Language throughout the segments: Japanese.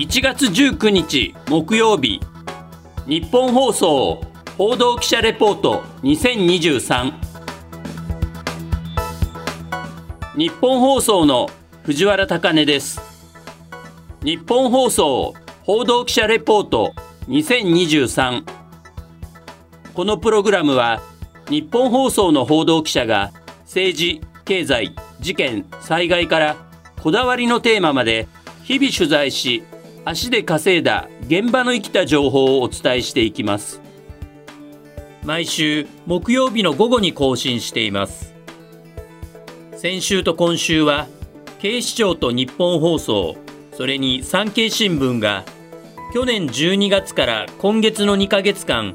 1月19日木曜日日本放送報道記者レポート2023日本放送の藤原貴根です。日本放送報道記者レポート2023このプログラムは日本放送の報道記者が政治経済事件災害からこだわりのテーマまで日々取材し足で稼いだ現場の生きた情報をお伝えしていきます。毎週木曜日の午後に更新しています。先週と今週は警視庁と日本放送それに産経新聞が去年12月から今月の2ヶ月間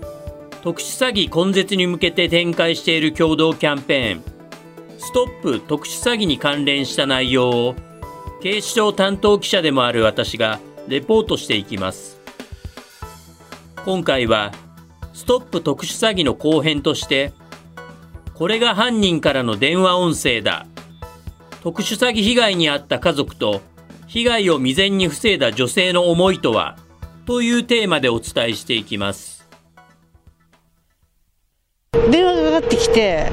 特殊詐欺根絶に向けて展開している共同キャンペーンストップ特殊詐欺に関連した内容を警視庁担当記者でもある私がレポートしていきます。今回はストップ特殊詐欺の後編としてこれが犯人からの電話音声だ。特殊詐欺被害に遭った家族と被害を未然に防いだ女性の思いとはというテーマでお伝えしていきます。電話がかかってきて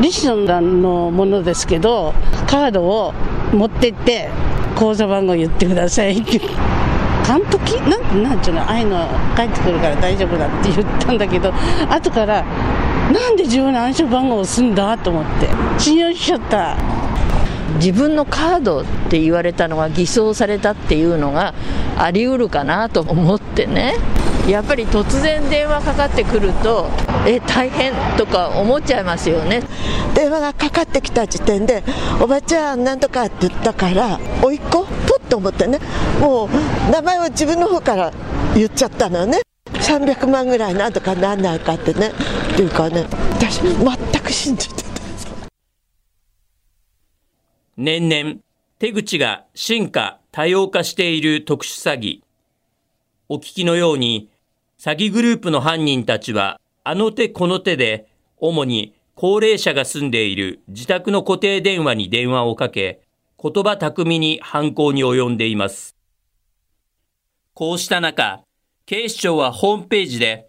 リシソンのものですけどカードを持ってって口座番号言ってくださいって監督なんなんちゅうのああいうの帰ってくるから大丈夫だって言ったんだけど後からなんで自分の暗証番号を押すんだと思って信用しちゃった。自分のカードって言われたのが偽装されたっていうのがあり得るかなと思ってね。やっぱり突然電話かかってくるとえ大変とか思っちゃいますよね。電話がかかってきた時点でおばちゃんなんとかって言ったから甥っ子？と思ってね。もう名前を自分の方から言っちゃったのね。300万ぐらいなんとかなんないかってね。っていうかね。私全く信じてた年々手口が進化多様化している特殊詐欺。お聞きのように詐欺グループの犯人たちはあの手この手で主に高齢者が住んでいる自宅の固定電話に電話をかけ言葉巧みに犯行に及んでいます。こうした中警視庁はホームページで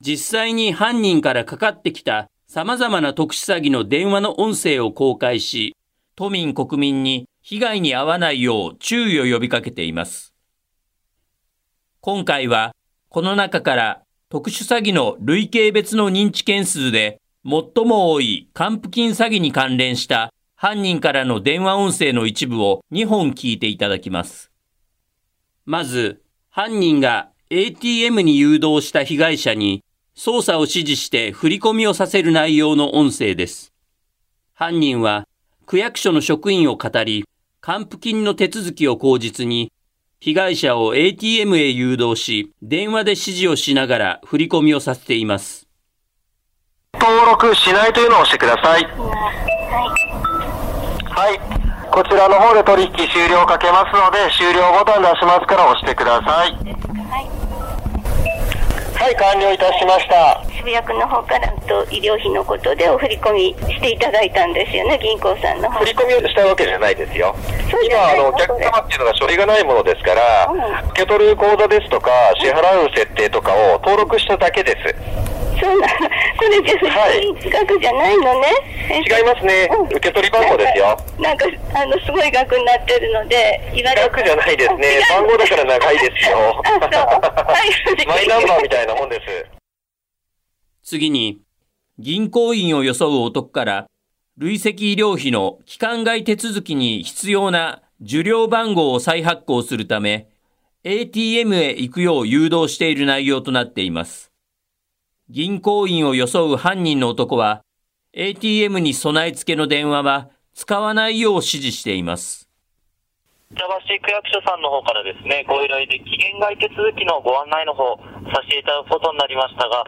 実際に犯人からかかってきた様々な特殊詐欺の電話の音声を公開し都民国民に被害に遭わないよう注意を呼びかけています。今回はこの中から特殊詐欺の累計別の認知件数で最も多い還付金詐欺に関連した犯人からの電話音声の一部を2本聞いていただきます。まず、犯人が ATM に誘導した被害者に操作を指示して振り込みをさせる内容の音声です。犯人は区役所の職員を語り、還付金の手続きを口実に被害者を ATM へ誘導し、電話で指示をしながら振り込みをさせています。登録しないというのを押してください。はい。こちらの方で取引終了かけますので、終了ボタン出しますから押してください。はい、完了いたしました。渋谷区の方からと医療費のことでお振り込みしていただいたんですよね、銀行さんの方振り込みをしたわけじゃないですよ。今、あの、お客様っていうのが書類がないものですから、うん受け取る口座ですとか、支払う設定とかを登録しただけです。そうな、それじゃはい振り額じゃないのね。え違いますね。うん。受け取り番号ですよ。なんか、なんかあの、すごい額になってるので、言われ額じゃないですね。番号だから長いですよ。マイナンバーみたいなもんです。次に、銀行員を装う男から、累積医療費の期間外手続きに必要な受領番号を再発行するため、ATM へ行くよう誘導している内容となっています。銀行員を装う犯人の男は、ATM に備え付けの電話は使わないよう指示しています。板橋区役所さんの方からですね、ご依頼で期限外手続きのご案内の方させていただくことになりましたが、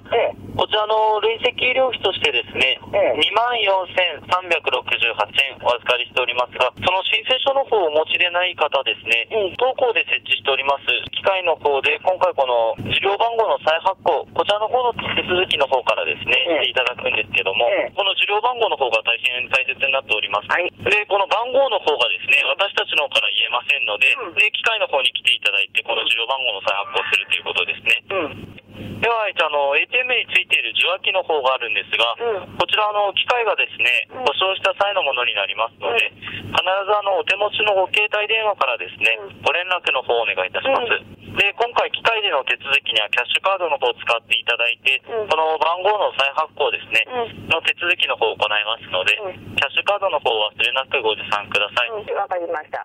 こちらの累積医療費としてですね、2万4368円お預かりしておりますが、その申請書の方をお持ちでない方ですね、当校で設置しております。機械の方で、今回この受領番号の再発行、こちらの方の手続きの方からですね、していただくんですけども、この受領番号の方が大変大切になっております。で、この番号の方がですね、私たちの方から言えませんので、で、機械の方に来ていただいて、この受領番号の再発行するということですね。では、あの、ATM についている受話器の方があるんですが、こちらあの、機械がですね、故障した際のものになりますので、必ずあの、お手持ちのご携帯電話からですね、ご連絡の方をお願いいたします。で、今回機械での手続きにはキャッシュカードの方を使っていただいて、この番号の再発行ですね、の手続きの方を行いますので、キャッシュカードの方を忘れなくご持参ください。わかりました。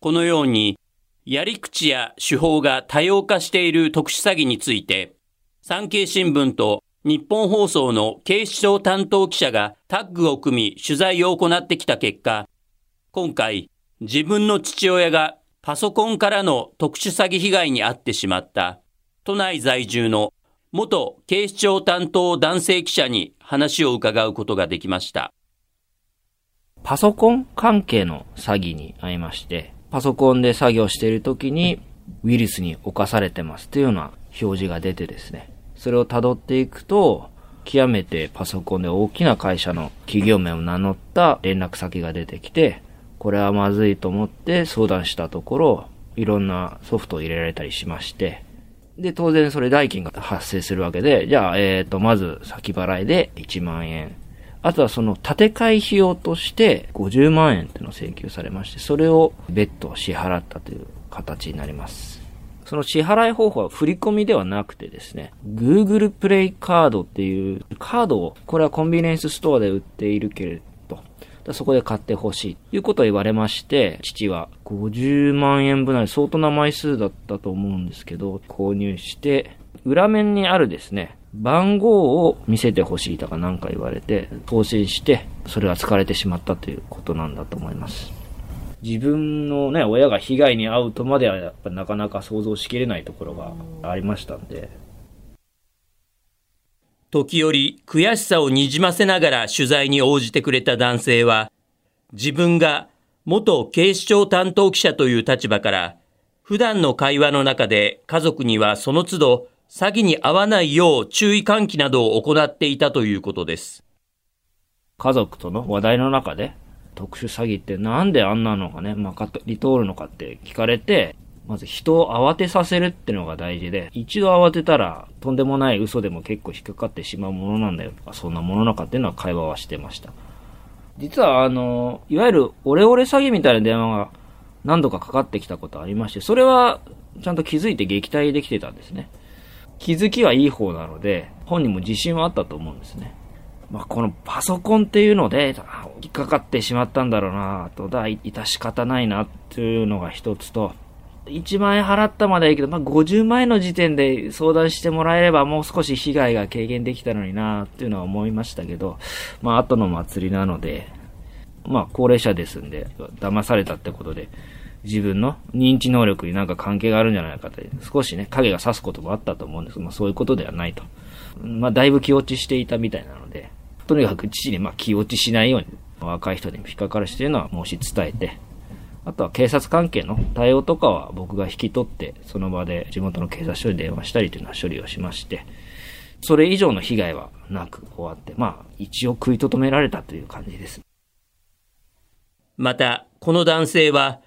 このように、やり口や手法が多様化している特殊詐欺について、産経新聞と日本放送の警視庁担当記者がタッグを組み取材を行ってきた結果、今回自分の父親がパソコンからの特殊詐欺被害に遭ってしまった都内在住の元警視庁担当男性記者に話を伺うことができました。パソコン関係の詐欺に遭いまして、パソコンで作業している時にウイルスに侵されてますというような表示が出てですね、それを辿っていくと、極めてパソコンで大きな会社の企業名を名乗った連絡先が出てきて、これはまずいと思って相談したところ、いろんなソフトを入れられたりしまして、で、当然それ代金が発生するわけで、じゃあ、えっ、と、まず先払いで1万円。あとはその建て替え費用として50万円っていうのを請求されまして、それを別途支払ったという形になります。その支払い方法は振り込みではなくてですね、Google プレイカードっていうカードを、これはコンビニエンスストアで売っているけれど、そこで買ってほしいということを言われまして、父は50万円分なり相当な枚数だったと思うんですけど、購入して、裏面にあるですね、番号を見せてほしいとか何か言われて、送信して、それが使われてしまったということなんだと思います。自分のね、親が被害に遭うとまではやっぱなかなか想像しきれないところがありましたんで、時折悔しさをにじませながら取材に応じてくれた男性は、自分が元警視庁担当記者という立場から、普段の会話の中で家族にはその都度詐欺に遭わないよう注意喚起などを行っていたということです。家族との話題の中で、特殊詐欺ってなんであんなのがね、まかり通るのかって聞かれて、まず人を慌てさせるってのが大事で、一度慌てたらとんでもない嘘でも結構引っかかってしまうものなんだよとか、そんなものなのかっていうのは会話はしてました。実はあの、いわゆるオレオレ詐欺みたいな電話が何度かかかってきたことありまして、それはちゃんと気づいて撃退できてたんですね。気づきはいい方なので、本人も自信はあったと思うんですね。まあ、このパソコンっていうので、引っかかってしまったんだろうなと、だ、い致し方ないなっていうのが一つと、1万円払ったまではいいけど、まあ、50万円の時点で相談してもらえればもう少し被害が軽減できたのになっていうのは思いましたけど、まあ、後の祭りなので、まあ、高齢者ですんで、騙されたってことで、自分の認知能力になんか関係があるんじゃないかと、少しね、影が差すこともあったと思うんですけど、まあ、そういうことではないと。まあ、だいぶ気落ちしていたみたいなので、とにかく父にまあ気落ちしないように、若い人にも引っかかるしというのは申し伝えて、あとは警察関係の対応とかは僕が引き取って、その場で地元の警察署に電話したりというのは処理をしまして、それ以上の被害はなく終わって、まあ一応食いとどめられたという感じです。また、この男性は、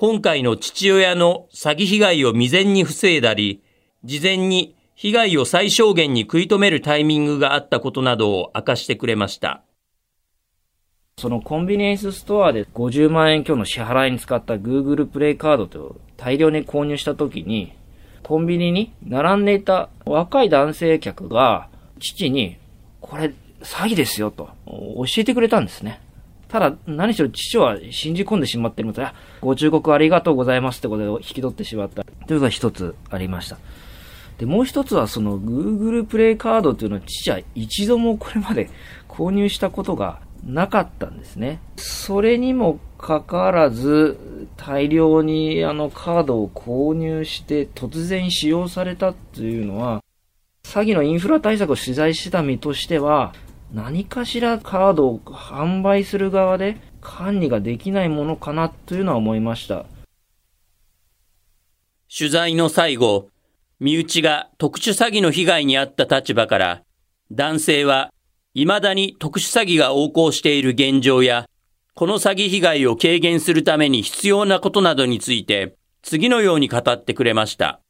今回の父親の詐欺被害を未然に防いだり、事前に被害を最小限に食い止めるタイミングがあったことなどを明かしてくれました。そのコンビニエンスストアで50万円強の支払いに使った Google プレイカードと大量に購入した時に、コンビニに並んでいた若い男性客が父に、これ詐欺ですよと教えてくれたんですね。ただ、何しろ父は信じ込んでしまっているので、ご忠告ありがとうございますってことで引き取ってしまった。というのが一つありました。で、もう一つはその Google プレイカードというのは父は一度もこれまで購入したことがなかったんですね。それにもかかわらず、大量にあのカードを購入して突然使用されたというのは、詐欺のインフラ対策を取材してた身としては、何かしらカードを販売する側で管理ができないものかなというのは思いました。取材の最後、身内が特殊詐欺の被害に遭った立場から、男性は未だに特殊詐欺が横行している現状や、この詐欺被害を軽減するために必要なことなどについて、次のように語ってくれました。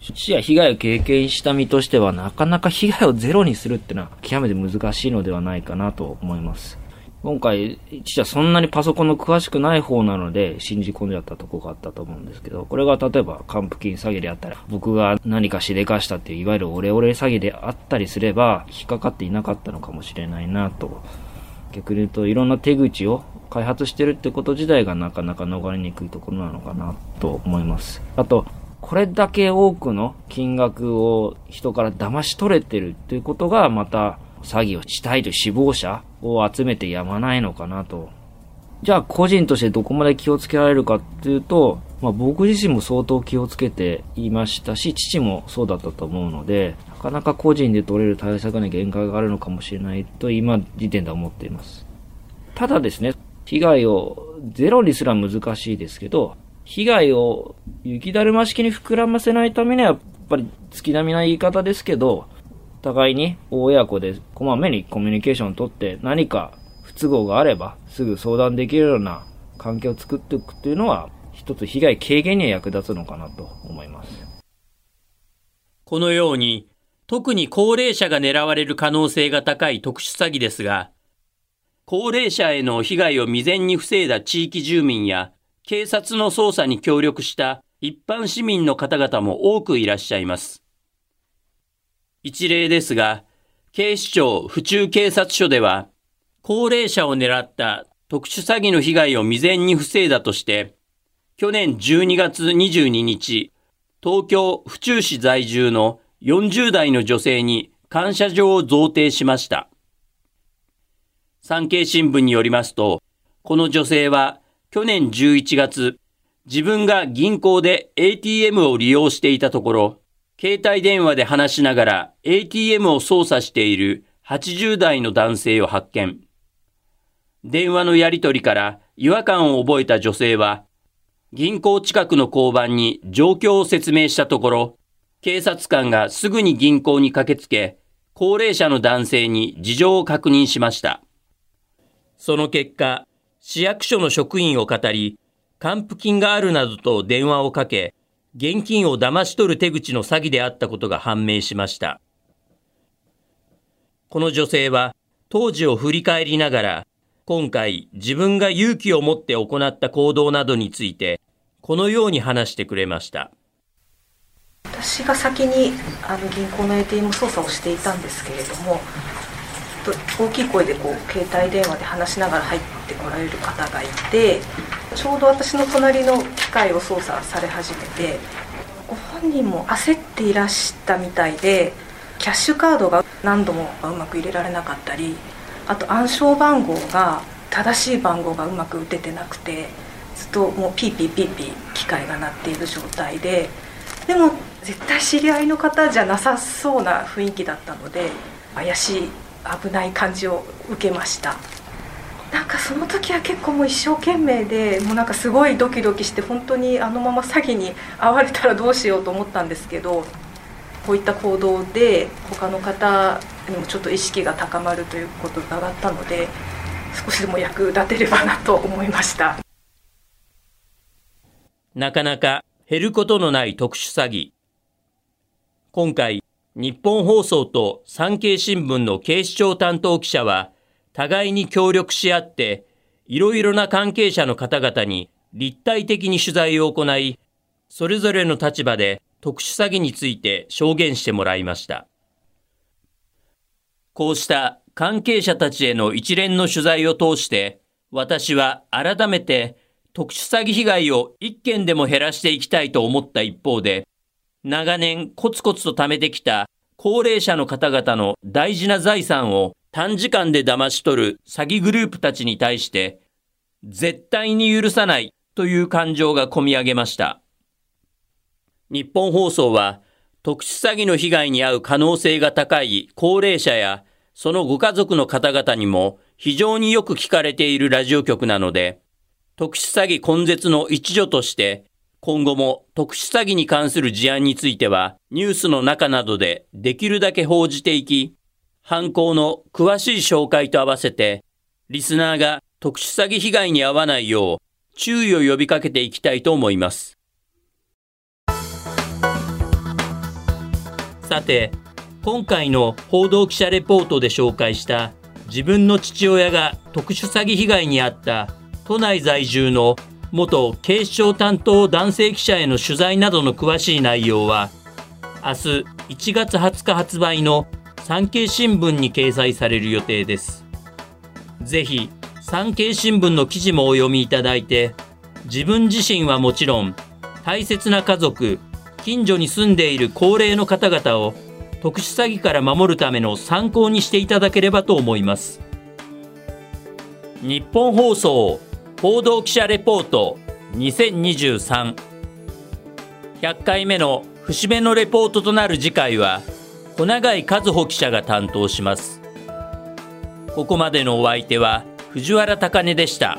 死や被害を経験した身としては、なかなか被害をゼロにするってのは極めて難しいのではないかなと思います。今回、父はそんなにパソコンの詳しくない方なので、信じ込んじゃったとこがあったと思うんですけど、これが例えば、還付金詐欺であったり、僕が何かしでかしたっていう、いわゆるオレオレ詐欺であったりすれば、引っかかっていなかったのかもしれないなと。逆に言うと、いろんな手口を開発してるってこと自体がなかなか逃れにくいところなのかなと思います。あと、これだけ多くの金額を人から騙し取れてるっていうことがまた詐欺をしたいという死亡者を集めてやまないのかなと。じゃあ個人としてどこまで気をつけられるかっていうと、まあ僕自身も相当気をつけていましたし、父もそうだったと思うので、なかなか個人で取れる対策に限界があるのかもしれないと今時点では思っています。ただですね、被害をゼロにすら難しいですけど、被害を雪だるま式に膨らませないためには、やっぱり月並みな言い方ですけど、互いに親子でこまめにコミュニケーションをとって何か不都合があればすぐ相談できるような環境を作っていくっていうのは一つ被害軽減には役立つのかなと思います。このように、特に高齢者が狙われる可能性が高い特殊詐欺ですが、高齢者への被害を未然に防いだ地域住民や警察の捜査に協力した一般市民の方々も多くいらっしゃいます。一例ですが、警視庁府中警察署では、高齢者を狙った特殊詐欺の被害を未然に防いだとして、去年12月22日、東京府中市在住の40代の女性に感謝状を贈呈しました。産経新聞によりますと、この女性は去年11月、自分が銀行で ATM を利用していたところ、携帯電話で話しながら ATM を操作している80代の男性を発見。電話のやり取りから違和感を覚えた女性は、銀行近くの交番に状況を説明したところ、警察官がすぐに銀行に駆けつけ、高齢者の男性に事情を確認しました。その結果、市役所の職員を語り、還付金があるなどと電話をかけ、現金を騙し取る手口の詐欺であったことが判明しました。この女性は、当時を振り返りながら、今回自分が勇気を持って行った行動などについて、このように話してくれました。私が先にあの銀行の ATM 操作をしていたんですけれども大きい声でこう携帯電話で話しながら入ってこられる方がいてちょうど私の隣の機械を操作され始めてご本人も焦っていらしたみたいでキャッシュカードが何度もうまく入れられなかったりあと暗証番号が正しい番号がうまく打ててなくてずっともうピーピーピーピー機械が鳴っている状態ででも絶対知り合いの方じゃなさそうな雰囲気だったので怪しい危ない感じを受けました。なんかその時は結構もう一生懸命でもうなんかすごいドキドキして本当にあのまま詐欺に遭われたらどうしようと思ったんですけどこういった行動で他の方にもちょっと意識が高まるということを伺ったので少しでも役立てればなと思いましたなかなか減ることのない特殊詐欺。今回、日本放送と産経新聞の警視庁担当記者は、互いに協力し合って、いろいろな関係者の方々に立体的に取材を行い、それぞれの立場で特殊詐欺について証言してもらいました。こうした関係者たちへの一連の取材を通して、私は改めて特殊詐欺被害を一件でも減らしていきたいと思った一方で、長年コツコツと貯めてきた高齢者の方々の大事な財産を短時間で騙し取る詐欺グループたちに対して、絶対に許さないという感情が込み上げました。日本放送は特殊詐欺の被害に遭う可能性が高い高齢者やそのご家族の方々にも非常によく聞かれているラジオ局なので、特殊詐欺根絶の一助として、今後も特殊詐欺に関する事案については、ニュースの中などでできるだけ報じていき、犯行の詳しい紹介と合わせて、リスナーが特殊詐欺被害に遭わないよう注意を呼びかけていきたいと思います。さて、今回の報道記者レポートで紹介した自分の父親が特殊詐欺被害に遭った都内在住の元警視庁担当男性記者への取材などの詳しい内容は明日1月20日発売の産経新聞に掲載される予定です。ぜひ産経新聞の記事もお読みいただいて自分自身はもちろん大切な家族近所に住んでいる高齢の方々を特殊詐欺から守るための参考にしていただければと思います日本放送報道記者レポート2023100回目の節目のレポートとなる次回は小永井和穂記者が担当しますここまでのお相手は藤原貴根でした。